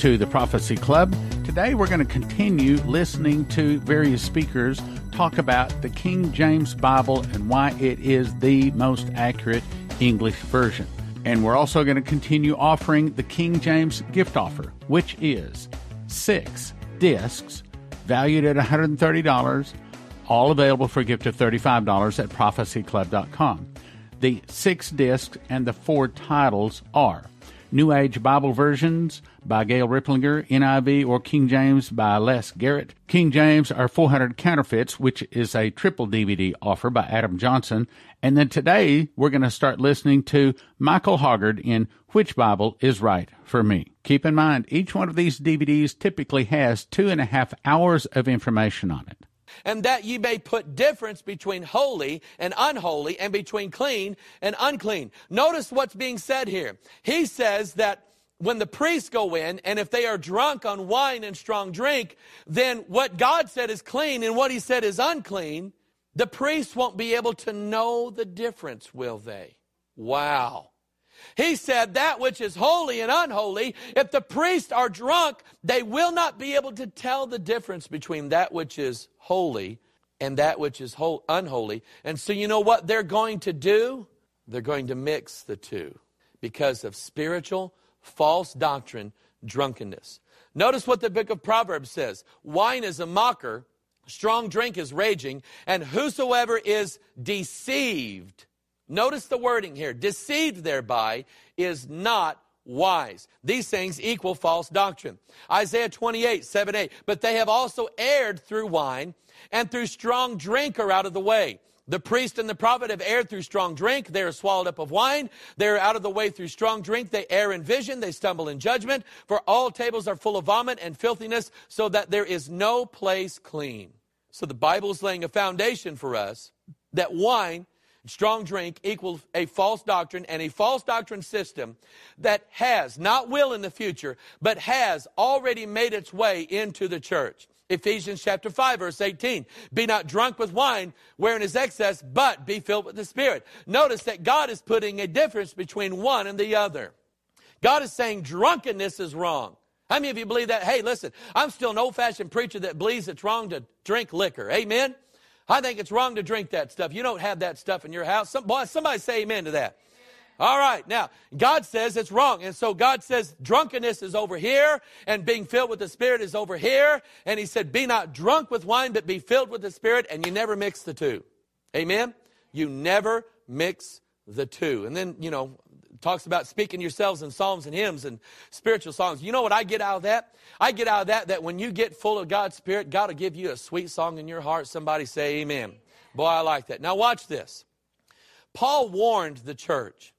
to the Prophecy Club. Today we're going to continue listening to various speakers talk about the King James Bible and why it is the most accurate English version. And we're also going to continue offering the King James gift offer, which is six discs valued at $130, all available for a gift of $35 at prophecyclub.com. The six discs and the four titles are New Age Bible Versions by Gail Riplinger, NIV or King James by Les Garrett. King James are 400 Counterfeits, which is a triple DVD offer by Adam Johnson. And then today we're going to start listening to Michael Hoggard in Which Bible is Right for Me. Keep in mind, each one of these DVDs typically has two and a half hours of information on it and that ye may put difference between holy and unholy and between clean and unclean. Notice what's being said here. He says that when the priests go in and if they are drunk on wine and strong drink, then what God said is clean and what he said is unclean, the priests won't be able to know the difference, will they? Wow. He said, That which is holy and unholy, if the priests are drunk, they will not be able to tell the difference between that which is holy and that which is unholy. And so, you know what they're going to do? They're going to mix the two because of spiritual false doctrine, drunkenness. Notice what the book of Proverbs says wine is a mocker, strong drink is raging, and whosoever is deceived Notice the wording here. Deceived thereby is not wise. These things equal false doctrine. Isaiah 28, 7, 8. But they have also erred through wine, and through strong drink are out of the way. The priest and the prophet have erred through strong drink. They are swallowed up of wine. They are out of the way through strong drink. They err in vision. They stumble in judgment. For all tables are full of vomit and filthiness, so that there is no place clean. So the Bible is laying a foundation for us that wine strong drink equals a false doctrine and a false doctrine system that has, not will in the future, but has already made its way into the church. Ephesians chapter 5 verse 18. Be not drunk with wine wherein is excess, but be filled with the Spirit. Notice that God is putting a difference between one and the other. God is saying drunkenness is wrong. How many of you believe that? Hey, listen, I'm still an old fashioned preacher that believes it's wrong to drink liquor. Amen? I think it's wrong to drink that stuff. You don't have that stuff in your house. Some, boy, somebody say amen to that. All right. Now, God says it's wrong. And so God says drunkenness is over here and being filled with the Spirit is over here. And He said, be not drunk with wine, but be filled with the Spirit. And you never mix the two. Amen? You never mix the two. And then, you know, talks about speaking yourselves in psalms and hymns and spiritual songs. You know what I get out of that? I get out of that that when you get full of God's Spirit, God will give you a sweet song in your heart. Somebody say amen. Boy, I like that. Now watch this. Paul warned the church.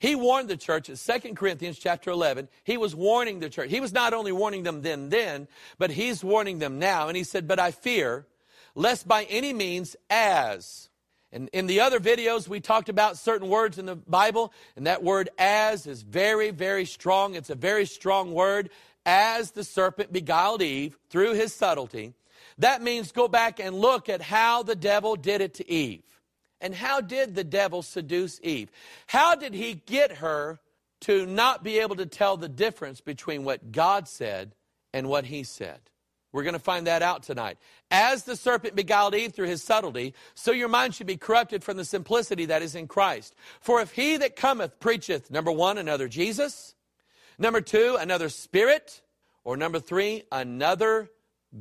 He warned the church in 2 Corinthians chapter 11. He was warning the church. He was not only warning them then, then, but he's warning them now. And he said, But I fear, lest by any means as and in the other videos, we talked about certain words in the Bible, and that word as is very, very strong. It's a very strong word. As the serpent beguiled Eve through his subtlety. That means go back and look at how the devil did it to Eve. And how did the devil seduce Eve? How did he get her to not be able to tell the difference between what God said and what he said? We're going to find that out tonight. As the serpent beguiled Eve through his subtlety, so your mind should be corrupted from the simplicity that is in Christ. For if he that cometh preacheth, number one, another Jesus, number two, another spirit, or number three, another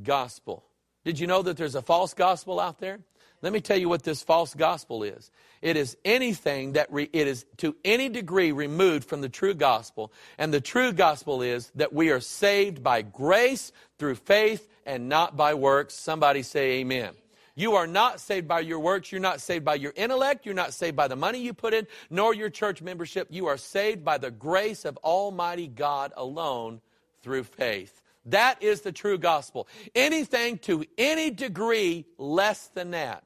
gospel. Did you know that there's a false gospel out there? Let me tell you what this false gospel is. It is anything that re, it is to any degree removed from the true gospel. And the true gospel is that we are saved by grace through faith and not by works. Somebody say amen. You are not saved by your works. You're not saved by your intellect. You're not saved by the money you put in, nor your church membership. You are saved by the grace of Almighty God alone through faith. That is the true gospel. Anything to any degree less than that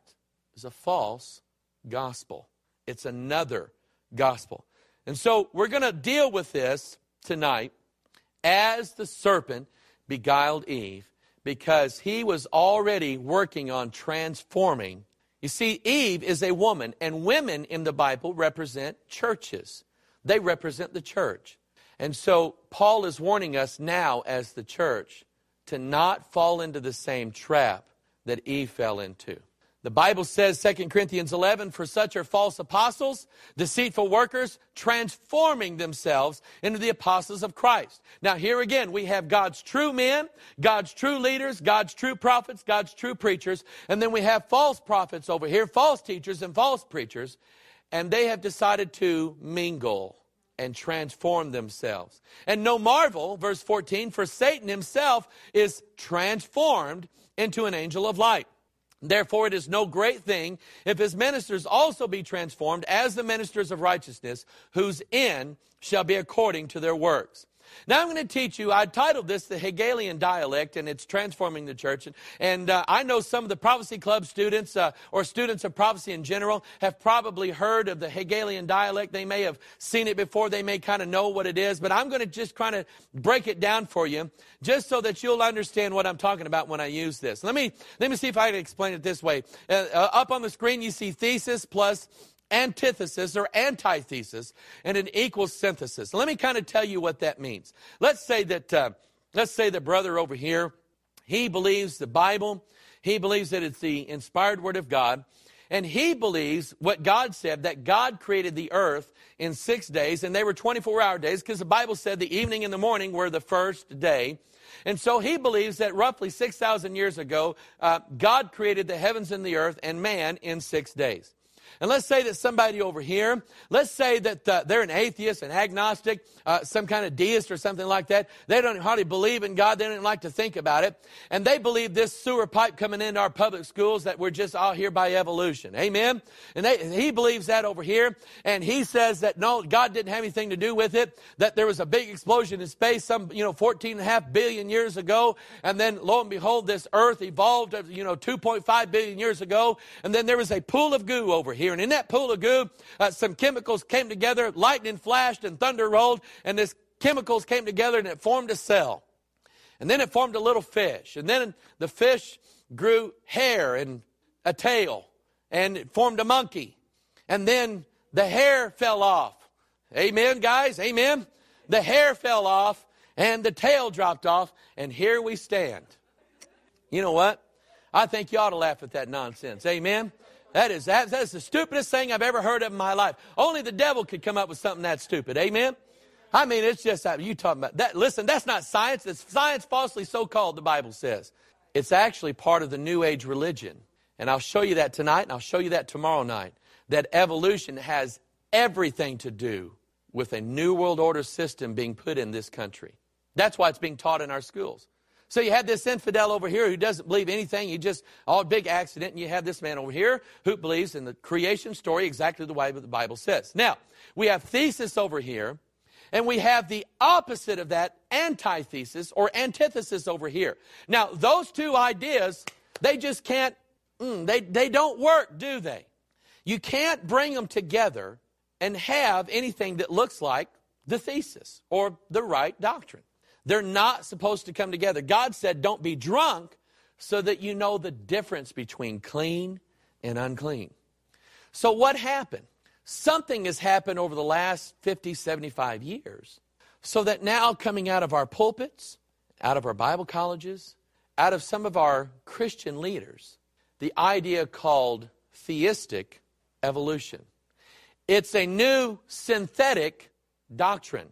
is a false gospel. It's another gospel. And so we're going to deal with this tonight as the serpent beguiled Eve because he was already working on transforming. You see, Eve is a woman, and women in the Bible represent churches, they represent the church. And so Paul is warning us now as the church to not fall into the same trap that Eve fell into. The Bible says, 2 Corinthians 11, for such are false apostles, deceitful workers, transforming themselves into the apostles of Christ. Now, here again, we have God's true men, God's true leaders, God's true prophets, God's true preachers, and then we have false prophets over here, false teachers and false preachers, and they have decided to mingle and transform themselves. And no marvel, verse 14, for Satan himself is transformed into an angel of light. Therefore, it is no great thing if his ministers also be transformed as the ministers of righteousness, whose end shall be according to their works. Now I'm going to teach you, I titled this the Hegelian dialect, and it's transforming the church. And, and uh, I know some of the Prophecy Club students, uh, or students of prophecy in general, have probably heard of the Hegelian dialect. They may have seen it before, they may kind of know what it is, but I'm going to just kind of break it down for you, just so that you'll understand what I'm talking about when I use this. Let me, let me see if I can explain it this way. Uh, uh up on the screen, you see thesis plus antithesis or antithesis and an equal synthesis. Let me kind of tell you what that means. Let's say that, uh, let's say the brother over here, he believes the Bible, he believes that it's the inspired word of God, and he believes what God said, that God created the earth in six days, and they were 24 hour days, because the Bible said the evening and the morning were the first day. And so he believes that roughly 6,000 years ago, uh, God created the heavens and the earth and man in six days. And let's say that somebody over here, let's say that uh, they're an atheist, an agnostic, uh, some kind of deist or something like that. They don't hardly believe in God. They don't like to think about it. And they believe this sewer pipe coming into our public schools that we're just all here by evolution. Amen? And they, he believes that over here. And he says that no, God didn't have anything to do with it, that there was a big explosion in space some, you know, 14 and a half billion years ago. And then lo and behold, this earth evolved, uh, you know, 2.5 billion years ago. And then there was a pool of goo over here here. And in that pool of goo, uh, some chemicals came together, lightning flashed and thunder rolled, and this chemicals came together and it formed a cell. And then it formed a little fish. And then the fish grew hair and a tail. And it formed a monkey. And then the hair fell off. Amen, guys? Amen? The hair fell off and the tail dropped off. And here we stand. You know what? I think you ought to laugh at that nonsense. Amen? That is, that, that is the stupidest thing I've ever heard of in my life. Only the devil could come up with something that stupid. Amen? I mean, it's just, uh, you talking about that. Listen, that's not science. It's science falsely so called, the Bible says. It's actually part of the New Age religion. And I'll show you that tonight, and I'll show you that tomorrow night. That evolution has everything to do with a New World Order system being put in this country. That's why it's being taught in our schools. So you have this infidel over here who doesn't believe anything. He just, all big accident. And you have this man over here who believes in the creation story exactly the way the Bible says. Now, we have thesis over here. And we have the opposite of that antithesis or antithesis over here. Now, those two ideas, they just can't, mm, they, they don't work, do they? You can't bring them together and have anything that looks like the thesis or the right doctrine. They're not supposed to come together. God said, don't be drunk so that you know the difference between clean and unclean. So, what happened? Something has happened over the last 50, 75 years so that now coming out of our pulpits, out of our Bible colleges, out of some of our Christian leaders, the idea called theistic evolution. It's a new synthetic doctrine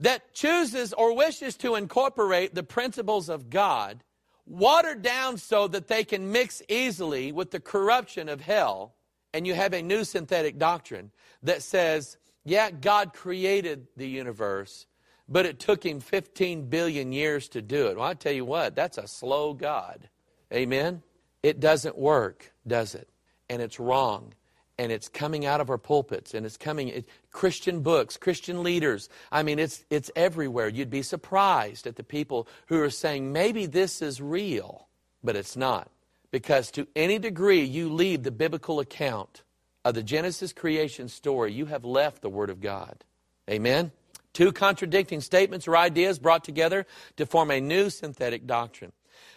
that chooses or wishes to incorporate the principles of God, watered down so that they can mix easily with the corruption of hell, and you have a new synthetic doctrine that says, yeah, God created the universe, but it took him 15 billion years to do it. Well, I tell you what, that's a slow God. Amen? It doesn't work, does it? And it's wrong and it's coming out of our pulpits and it's coming it, christian books christian leaders. I mean it's it's everywhere. You'd be surprised at the people who are saying maybe this is real but it's not. Because to any degree you leave the biblical account of the genesis creation story you have left the word of god. Amen? Two contradicting statements or ideas brought together to form a new synthetic doctrine.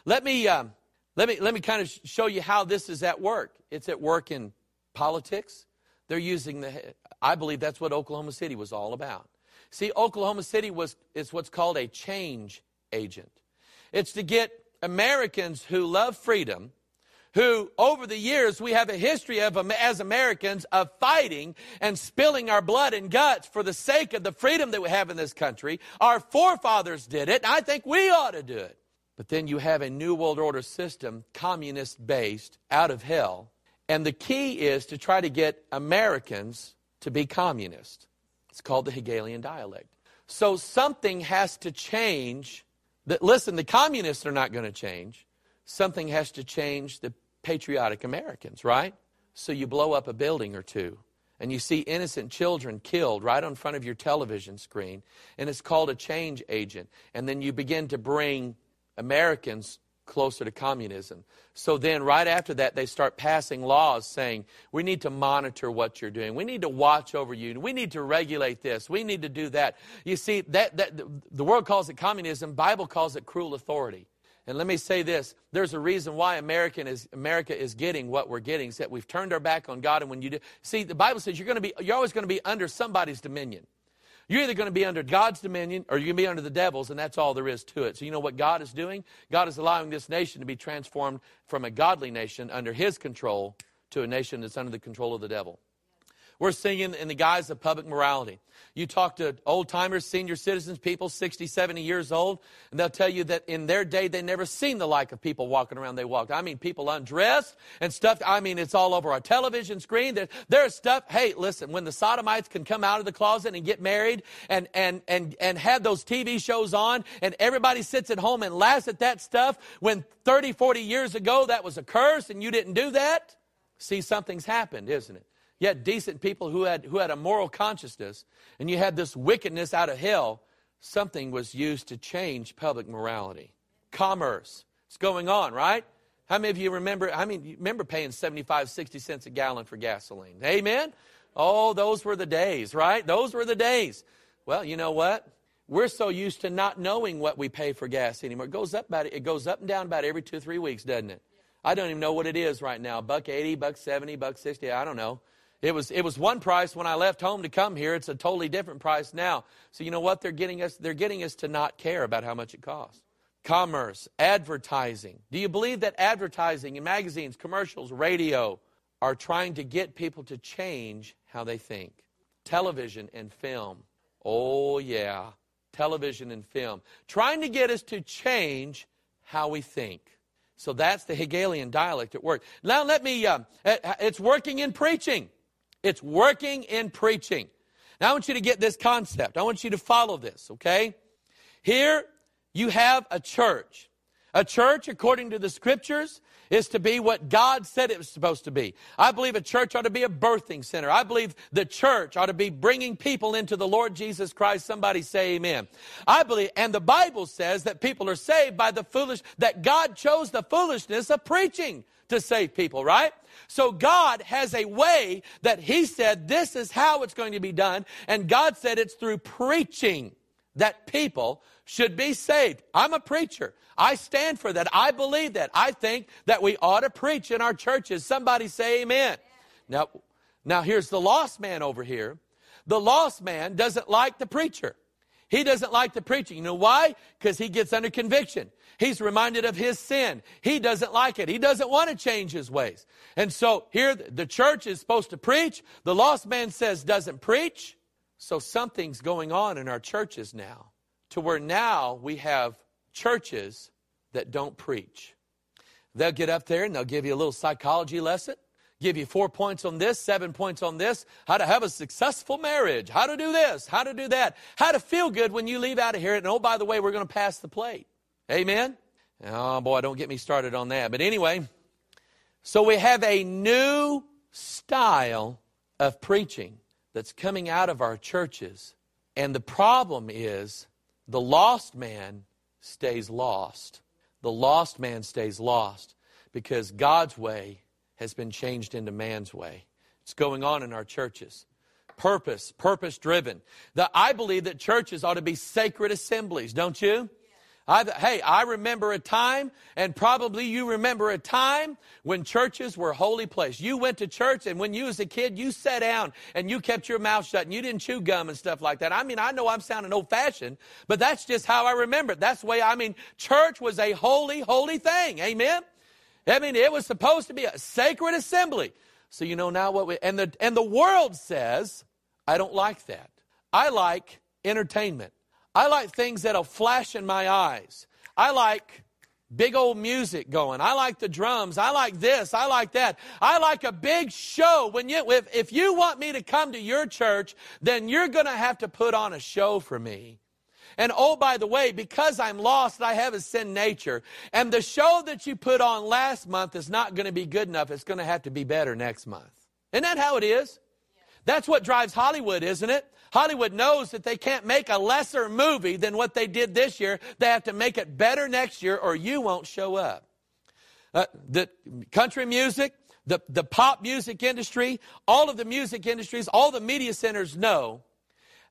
Let me um, let me let me kind of show you how this is at work. It's at work in politics. They're using the, I believe that's what Oklahoma City was all about. See, Oklahoma City was, is what's called a change agent. It's to get Americans who love freedom, who over the years we have a history of, as Americans, of fighting and spilling our blood and guts for the sake of the freedom that we have in this country. Our forefathers did it, and I think we ought to do it. But then you have a New World Order system, communist based, out of hell. And the key is to try to get Americans to be communist. It's called the Hegelian dialect. So something has to change. That, listen, the communists are not going to change. Something has to change the patriotic Americans, right? So you blow up a building or two and you see innocent children killed right in front of your television screen, and it's called a change agent. And then you begin to bring Americans closer to communism. So then, right after that, they start passing laws saying, we need to monitor what you're doing. We need to watch over you. We need to regulate this. We need to do that. You see, that, that the world calls it communism. Bible calls it cruel authority. And let me say this there's a reason why American is, America is getting what we're getting, is that we've turned our back on God. And when you do, see, the Bible says you're, going to be, you're always going to be under somebody's dominion. You're either going to be under God's dominion or you're going to be under the devil's, and that's all there is to it. So, you know what God is doing? God is allowing this nation to be transformed from a godly nation under his control to a nation that's under the control of the devil. We're singing in the guise of public morality. You talk to old timers, senior citizens, people 60, 70 years old, and they'll tell you that in their day they never seen the like of people walking around they walked. I mean, people undressed and stuff. I mean, it's all over our television screen. There, there's stuff. Hey, listen, when the sodomites can come out of the closet and get married and, and, and, and have those TV shows on and everybody sits at home and laughs at that stuff when 30, 40 years ago that was a curse and you didn't do that, see, something's happened, isn't it? You had decent people who had, who had a moral consciousness, and you had this wickedness out of hell. Something was used to change public morality. Commerce. It's going on, right? How many of you remember, I mean, remember paying 75, 60 cents a gallon for gasoline? Amen? Oh, those were the days, right? Those were the days. Well, you know what? We're so used to not knowing what we pay for gas anymore. It goes up about it goes up and down about every two, three weeks, doesn't it? I don't even know what it is right now. Buck eighty, buck seventy, buck sixty, I don't know. It was, it was one price when I left home to come here. It's a totally different price now. So you know what? They're getting us, they're getting us to not care about how much it costs. Commerce, advertising. Do you believe that advertising in magazines, commercials, radio are trying to get people to change how they think? Television and film. Oh, yeah. Television and film. Trying to get us to change how we think. So that's the Hegelian dialect at work. Now let me, uh, it's working in preaching. It's working in preaching. Now I want you to get this concept. I want you to follow this, okay? Here you have a church. A church, according to the scriptures, is to be what God said it was supposed to be. I believe a church ought to be a birthing center. I believe the church ought to be bringing people into the Lord Jesus Christ. Somebody say amen. I believe, and the Bible says that people are saved by the foolish, that God chose the foolishness of preaching to save people, right? So God has a way that He said this is how it's going to be done. And God said it's through preaching that people should be saved. I'm a preacher. I stand for that. I believe that. I think that we ought to preach in our churches. Somebody say amen. Now, now here's the lost man over here. The lost man doesn't like the preacher. He doesn't like the preaching. You know why? Because he gets under conviction. He's reminded of his sin. He doesn't like it. He doesn't want to change his ways. And so here the church is supposed to preach. The lost man says doesn't preach. So something's going on in our churches now to where now we have churches that don't preach. They'll get up there and they'll give you a little psychology lesson give you four points on this, seven points on this, how to have a successful marriage, how to do this, how to do that, how to feel good when you leave out of here. And oh, by the way, we're going to pass the plate. Amen? Oh, boy, don't get me started on that. But anyway, so we have a new style of preaching that's coming out of our churches. And the problem is the lost man stays lost. The lost man stays lost because God's way has been changed into man's way. It's going on in our churches. Purpose, purpose driven. I believe that churches ought to be sacred assemblies, don't you? I, hey, I remember a time, and probably you remember a time when churches were holy place. You went to church, and when you was a kid, you sat down and you kept your mouth shut, and you didn't chew gum and stuff like that. I mean, I know I'm sounding old fashioned, but that's just how I remember it. That's the way I mean. Church was a holy, holy thing. Amen. I mean, it was supposed to be a sacred assembly. So you know now what we and the and the world says, I don't like that. I like entertainment. I like things that'll flash in my eyes. I like big old music going. I like the drums. I like this. I like that. I like a big show. When you, if, if you want me to come to your church, then you're going to have to put on a show for me. And oh, by the way, because I'm lost, I have a sin nature. And the show that you put on last month is not going to be good enough. It's going to have to be better next month. Isn't that how it is? That's what drives Hollywood, isn't it? Hollywood knows that they can't make a lesser movie than what they did this year. They have to make it better next year or you won't show up. Uh, the country music, the, the pop music industry, all of the music industries, all the media centers know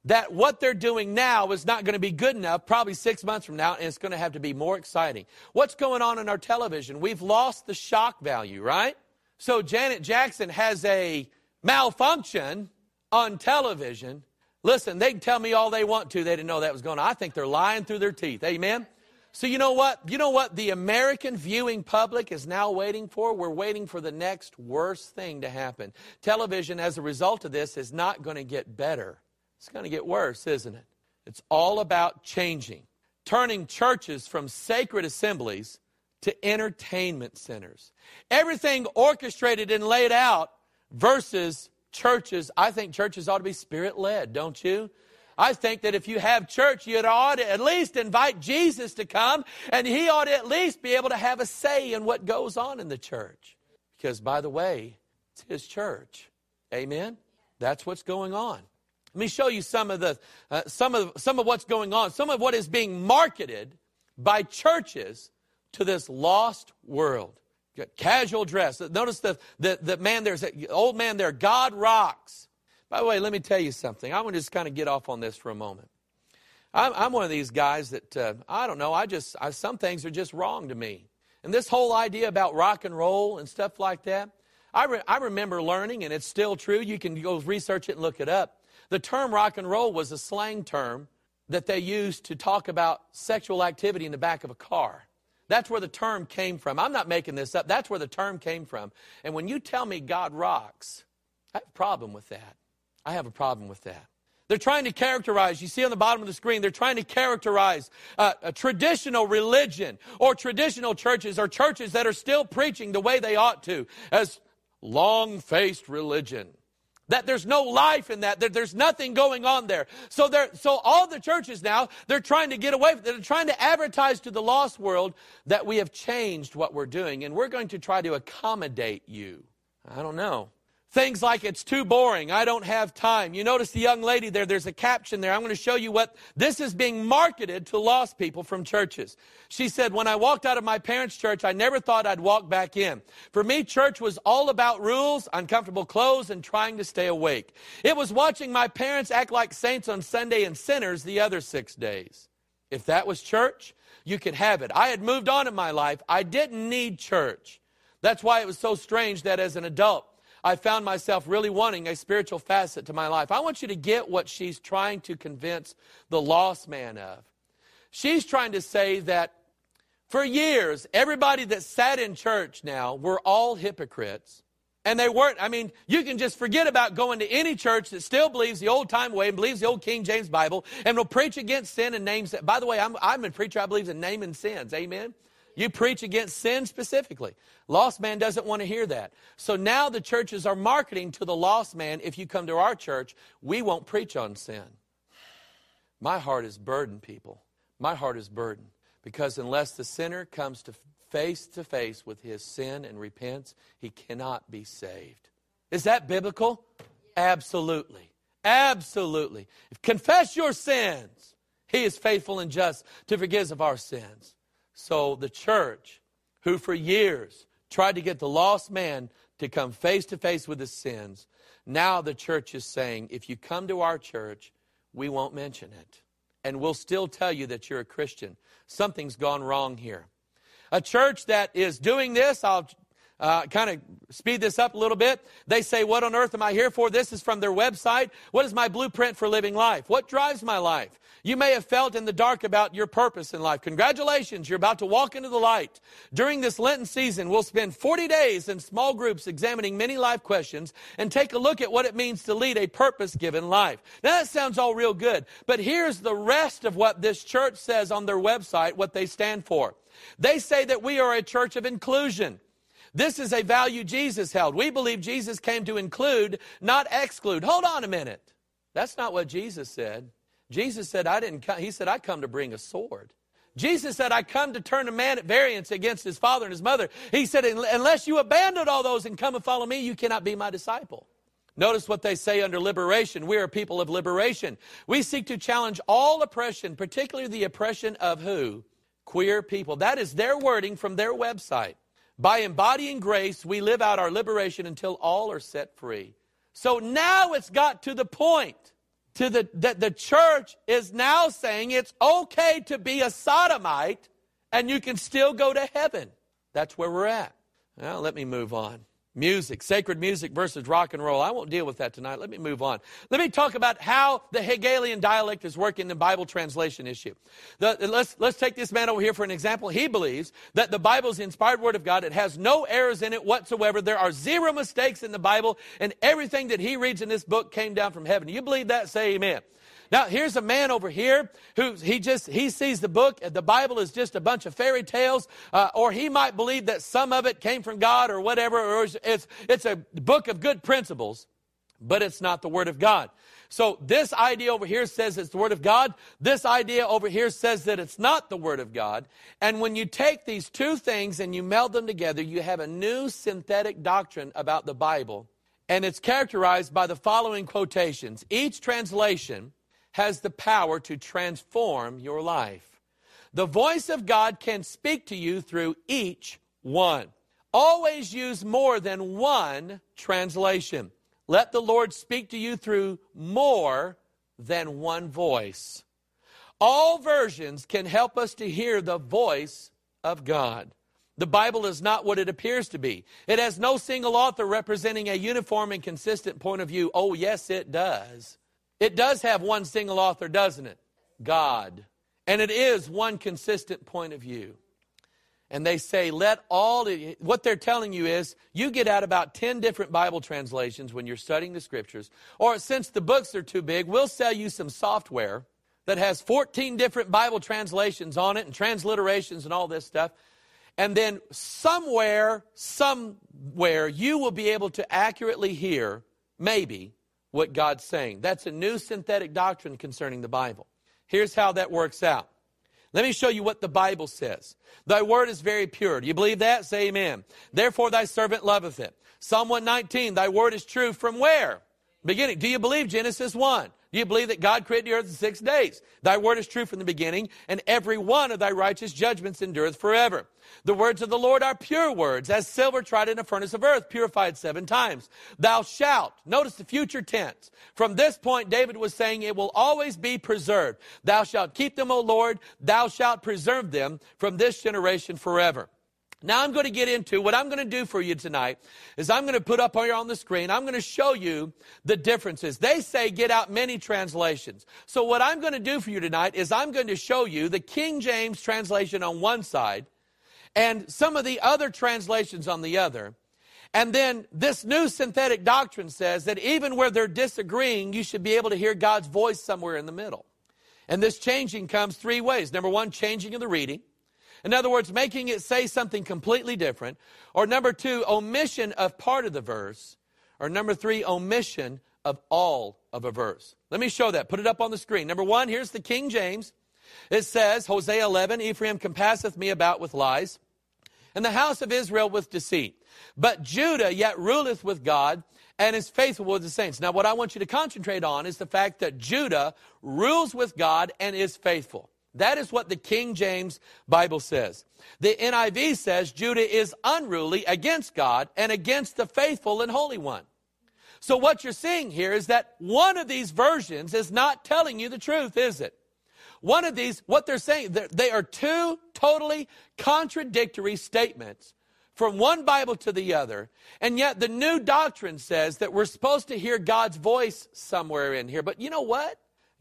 that what they're doing now is not going to be good enough probably six months from now, and it's going to have to be more exciting. What's going on in our television? We've lost the shock value, right? So Janet Jackson has a malfunction on television. Listen, they can tell me all they want to. They didn't know that was going on. I think they're lying through their teeth. Amen? So you know what? You know what the American viewing public is now waiting for? We're waiting for the next worst thing to happen. Television, as a result of this, is not going to get better. It's going to get worse, isn't it? It's all about changing, turning churches from sacred assemblies to entertainment centers. Everything orchestrated and laid out versus churches. I think churches ought to be spirit led, don't you? I think that if you have church, you ought to at least invite Jesus to come, and he ought to at least be able to have a say in what goes on in the church. Because, by the way, it's his church. Amen? That's what's going on. Let me show you some of the uh, some of some of what's going on, some of what is being marketed by churches to this lost world. Casual dress. Notice the, the, the man there's old man there. God rocks. By the way, let me tell you something. I want to just kind of get off on this for a moment. I'm, I'm one of these guys that uh, I don't know. I just I, some things are just wrong to me. And this whole idea about rock and roll and stuff like that, I, re, I remember learning, and it's still true. You can go research it and look it up. The term rock and roll was a slang term that they used to talk about sexual activity in the back of a car. That's where the term came from. I'm not making this up. That's where the term came from. And when you tell me God rocks, I have a problem with that. I have a problem with that. They're trying to characterize, you see on the bottom of the screen, they're trying to characterize uh, a traditional religion or traditional churches or churches that are still preaching the way they ought to as long faced religion that there's no life in that, that there's nothing going on there. So there, so all the churches now, they're trying to get away, they're trying to advertise to the lost world that we have changed what we're doing and we're going to try to accommodate you. I don't know. Things like it's too boring. I don't have time. You notice the young lady there, there's a caption there. I'm going to show you what this is being marketed to lost people from churches. She said, When I walked out of my parents' church, I never thought I'd walk back in. For me, church was all about rules, uncomfortable clothes, and trying to stay awake. It was watching my parents act like saints on Sunday and sinners the other six days. If that was church, you could have it. I had moved on in my life. I didn't need church. That's why it was so strange that as an adult, I found myself really wanting a spiritual facet to my life. I want you to get what she's trying to convince the lost man of. She's trying to say that for years, everybody that sat in church now were all hypocrites. And they weren't, I mean, you can just forget about going to any church that still believes the old time way and believes the old King James Bible and will preach against sin and names. By the way, I'm, I'm a preacher, I believe in naming sins. Amen? You preach against sin specifically. Lost man doesn't want to hear that. So now the churches are marketing to the lost man if you come to our church, we won't preach on sin. My heart is burdened, people. My heart is burdened because unless the sinner comes to face to face with his sin and repents, he cannot be saved. Is that biblical? Absolutely. Absolutely. Confess your sins. He is faithful and just to forgive us of our sins. So the church, who for years tried to get the lost man to come face to face with his sins, now the church is saying, if you come to our church, we won't mention it. and we'll still tell you that you're a Christian. Something's gone wrong here. A church that is doing this, I'll uh, kind of speed this up a little bit. They say, What on earth am I here for? This is from their website. What is my blueprint for living life? What drives my life? You may have felt in the dark about your purpose in life. Congratulations, you're about to walk into the light. During this Lenten season, we'll spend 40 days in small groups examining many life questions and take a look at what it means to lead a purpose given life. Now that sounds all real good, but here's the rest of what this church says on their website, what they stand for. They say that we are a church of inclusion. This is a value Jesus held. We believe Jesus came to include, not exclude. Hold on a minute. That's not what Jesus said. Jesus said, I didn't come, he said, I come to bring a sword. Jesus said, I come to turn a man at variance against his father and his mother. He said, unless you abandon all those and come and follow me, you cannot be my disciple. Notice what they say under liberation. We are people of liberation. We seek to challenge all oppression, particularly the oppression of who? Queer people. That is their wording from their website. By embodying grace, we live out our liberation until all are set free. So now it's got to the point to the, that the church is now saying it's okay to be a sodomite and you can still go to heaven. That's where we're at. Now, let me move on. Music, sacred music versus rock and roll. I won't deal with that tonight. Let me move on. Let me talk about how the Hegelian dialect is working in the Bible translation issue. The, let's, let's take this man over here for an example. He believes that the Bible is the inspired word of God. It has no errors in it whatsoever. There are zero mistakes in the Bible, and everything that he reads in this book came down from heaven. You believe that? Say amen. Now, here's a man over here who he just, he sees the book, the Bible is just a bunch of fairy tales, uh, or he might believe that some of it came from God or whatever, or it's, it's a book of good principles, but it's not the Word of God. So this idea over here says it's the Word of God. This idea over here says that it's not the Word of God. And when you take these two things and you meld them together, you have a new synthetic doctrine about the Bible. And it's characterized by the following quotations. Each translation has the power to transform your life. The voice of God can speak to you through each one. Always use more than one translation. Let the Lord speak to you through more than one voice. All versions can help us to hear the voice of God. The Bible is not what it appears to be. It has no single author representing a uniform and consistent point of view. Oh, yes, it does. It does have one single author, doesn't it? God. And it is one consistent point of view. And they say, let all, what they're telling you is, you get out about 10 different Bible translations when you're studying the scriptures. Or since the books are too big, we'll sell you some software that has 14 different Bible translations on it and transliterations and all this stuff. And then somewhere, somewhere, you will be able to accurately hear, maybe, what God's saying. That's a new synthetic doctrine concerning the Bible. Here's how that works out. Let me show you what the Bible says. Thy word is very pure. Do you believe that? Say amen. Therefore thy servant loveth it. Psalm 119, thy word is true from where? Beginning. Do you believe Genesis 1? Do you believe that God created the earth in six days? Thy word is true from the beginning, and every one of thy righteous judgments endureth forever. The words of the Lord are pure words, as silver tried in a furnace of earth, purified seven times. Thou shalt, notice the future tense. From this point, David was saying it will always be preserved. Thou shalt keep them, O Lord, thou shalt preserve them from this generation forever. Now I'm going to get into what I'm going to do for you tonight is I'm going to put up here on the screen, I'm going to show you the differences. They say get out many translations. So what I'm going to do for you tonight is I'm going to show you the King James translation on one side and some of the other translations on the other. And then this new synthetic doctrine says that even where they're disagreeing, you should be able to hear God's voice somewhere in the middle. And this changing comes three ways. Number one, changing of the reading. In other words, making it say something completely different. Or number two, omission of part of the verse. Or number three, omission of all of a verse. Let me show that. Put it up on the screen. Number one, here's the King James. It says, Hosea 11, Ephraim compasseth me about with lies, and the house of Israel with deceit. But Judah yet ruleth with God and is faithful with the saints. Now, what I want you to concentrate on is the fact that Judah rules with God and is faithful. That is what the King James Bible says. The NIV says Judah is unruly against God and against the faithful and holy one. So what you're seeing here is that one of these versions is not telling you the truth, is it? One of these, what they're saying, they're, they are two totally contradictory statements from one Bible to the other. And yet the new doctrine says that we're supposed to hear God's voice somewhere in here. But you know what?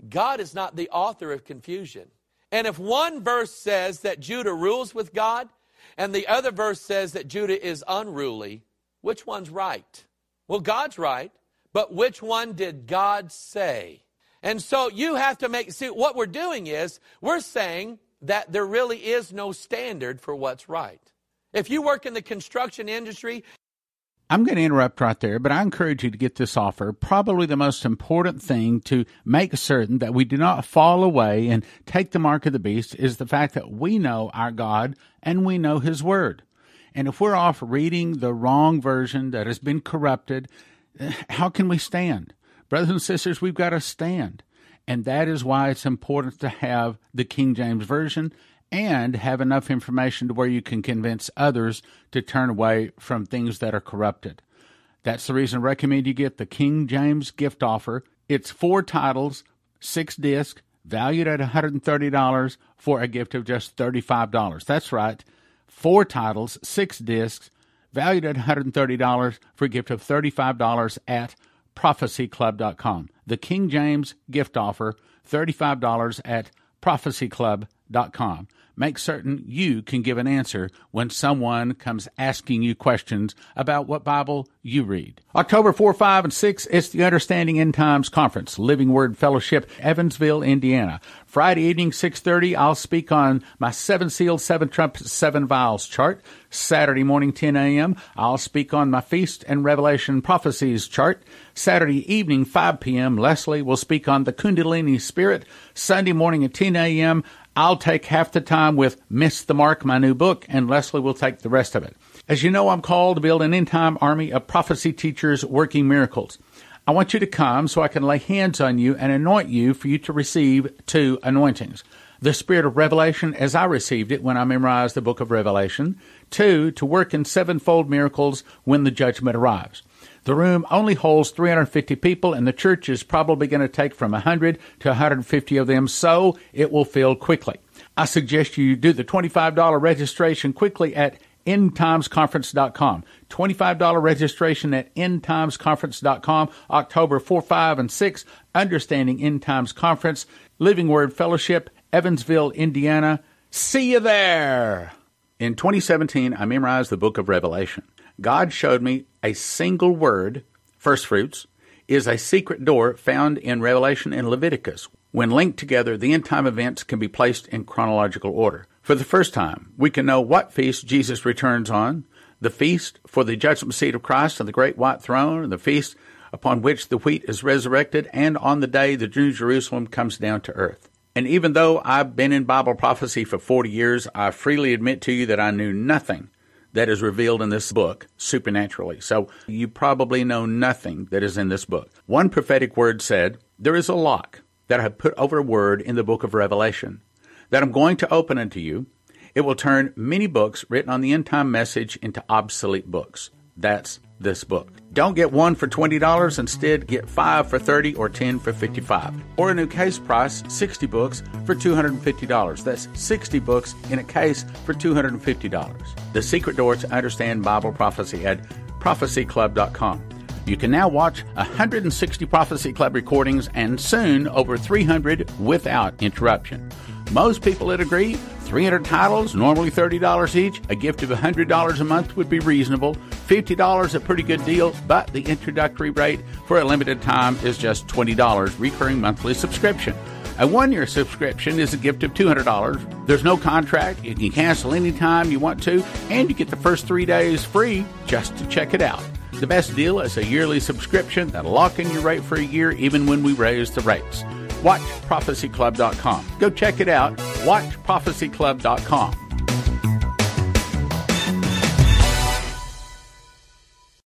God is not the author of confusion. And if one verse says that Judah rules with God, and the other verse says that Judah is unruly, which one's right? Well, God's right, but which one did God say? And so you have to make, see, what we're doing is we're saying that there really is no standard for what's right. If you work in the construction industry, I'm going to interrupt right there, but I encourage you to get this offer. Probably the most important thing to make certain that we do not fall away and take the mark of the beast is the fact that we know our God and we know His Word. And if we're off reading the wrong version that has been corrupted, eh, how can we stand? Brothers and sisters, we've got to stand. And that is why it's important to have the King James Version and have enough information to where you can convince others to turn away from things that are corrupted. That's the reason I recommend you get the King James gift offer. It's four titles, six discs, valued at $130 for a gift of just $35. That's right. Four titles, six discs, valued at $130 for a gift of $35 at prophecyclub.com. The King James gift offer, $35 at prophecyclub.com. Make certain you can give an answer when someone comes asking you questions about what Bible you read. October 4, 5, and 6, it's the Understanding End Times Conference, Living Word Fellowship, Evansville, Indiana. Friday evening, 6.30, I'll speak on my seven seals, seven trumpets, seven vials chart. Saturday morning, 10 a.m., I'll speak on my feast and revelation prophecies chart. Saturday evening, 5 p.m., Leslie will speak on the Kundalini Spirit. Sunday morning at 10 a.m., I'll take half the time with Miss the Mark, my new book, and Leslie will take the rest of it. As you know, I'm called to build an end time army of prophecy teachers working miracles. I want you to come so I can lay hands on you and anoint you for you to receive two anointings. The spirit of revelation as I received it when I memorized the book of Revelation. Two, to work in sevenfold miracles when the judgment arrives. The room only holds 350 people, and the church is probably going to take from 100 to 150 of them, so it will fill quickly. I suggest you do the $25 registration quickly at endtimesconference.com. $25 registration at endtimesconference.com, October 4, 5, and 6, Understanding End Times Conference, Living Word Fellowship, Evansville, Indiana. See you there! In 2017, I memorized the book of Revelation. God showed me a single word, first fruits, is a secret door found in Revelation and Leviticus. When linked together, the end time events can be placed in chronological order. For the first time, we can know what feast Jesus returns on, the feast for the judgment seat of Christ on the great white throne, and the feast upon which the wheat is resurrected, and on the day the New Jerusalem comes down to earth. And even though I've been in Bible prophecy for 40 years, I freely admit to you that I knew nothing that is revealed in this book supernaturally. So you probably know nothing that is in this book. One prophetic word said, There is a lock that I have put over a word in the book of Revelation that I'm going to open unto you. It will turn many books written on the end time message into obsolete books. That's this book. Don't get one for $20, instead get 5 for 30 or 10 for 55. Or a new case price, 60 books for $250. That's 60 books in a case for $250. The secret door to understand Bible prophecy at prophecyclub.com. You can now watch 160 Prophecy Club recordings and soon over 300 without interruption. Most people would agree 300 titles, normally $30 each. A gift of $100 a month would be reasonable. $50 a pretty good deal, but the introductory rate for a limited time is just $20 recurring monthly subscription. A one year subscription is a gift of $200. There's no contract. You can cancel anytime you want to, and you get the first three days free just to check it out. The best deal is a yearly subscription that'll lock in your rate for a year even when we raise the rates. WatchProphecyClub.com. Go check it out. WatchProphecyClub.com.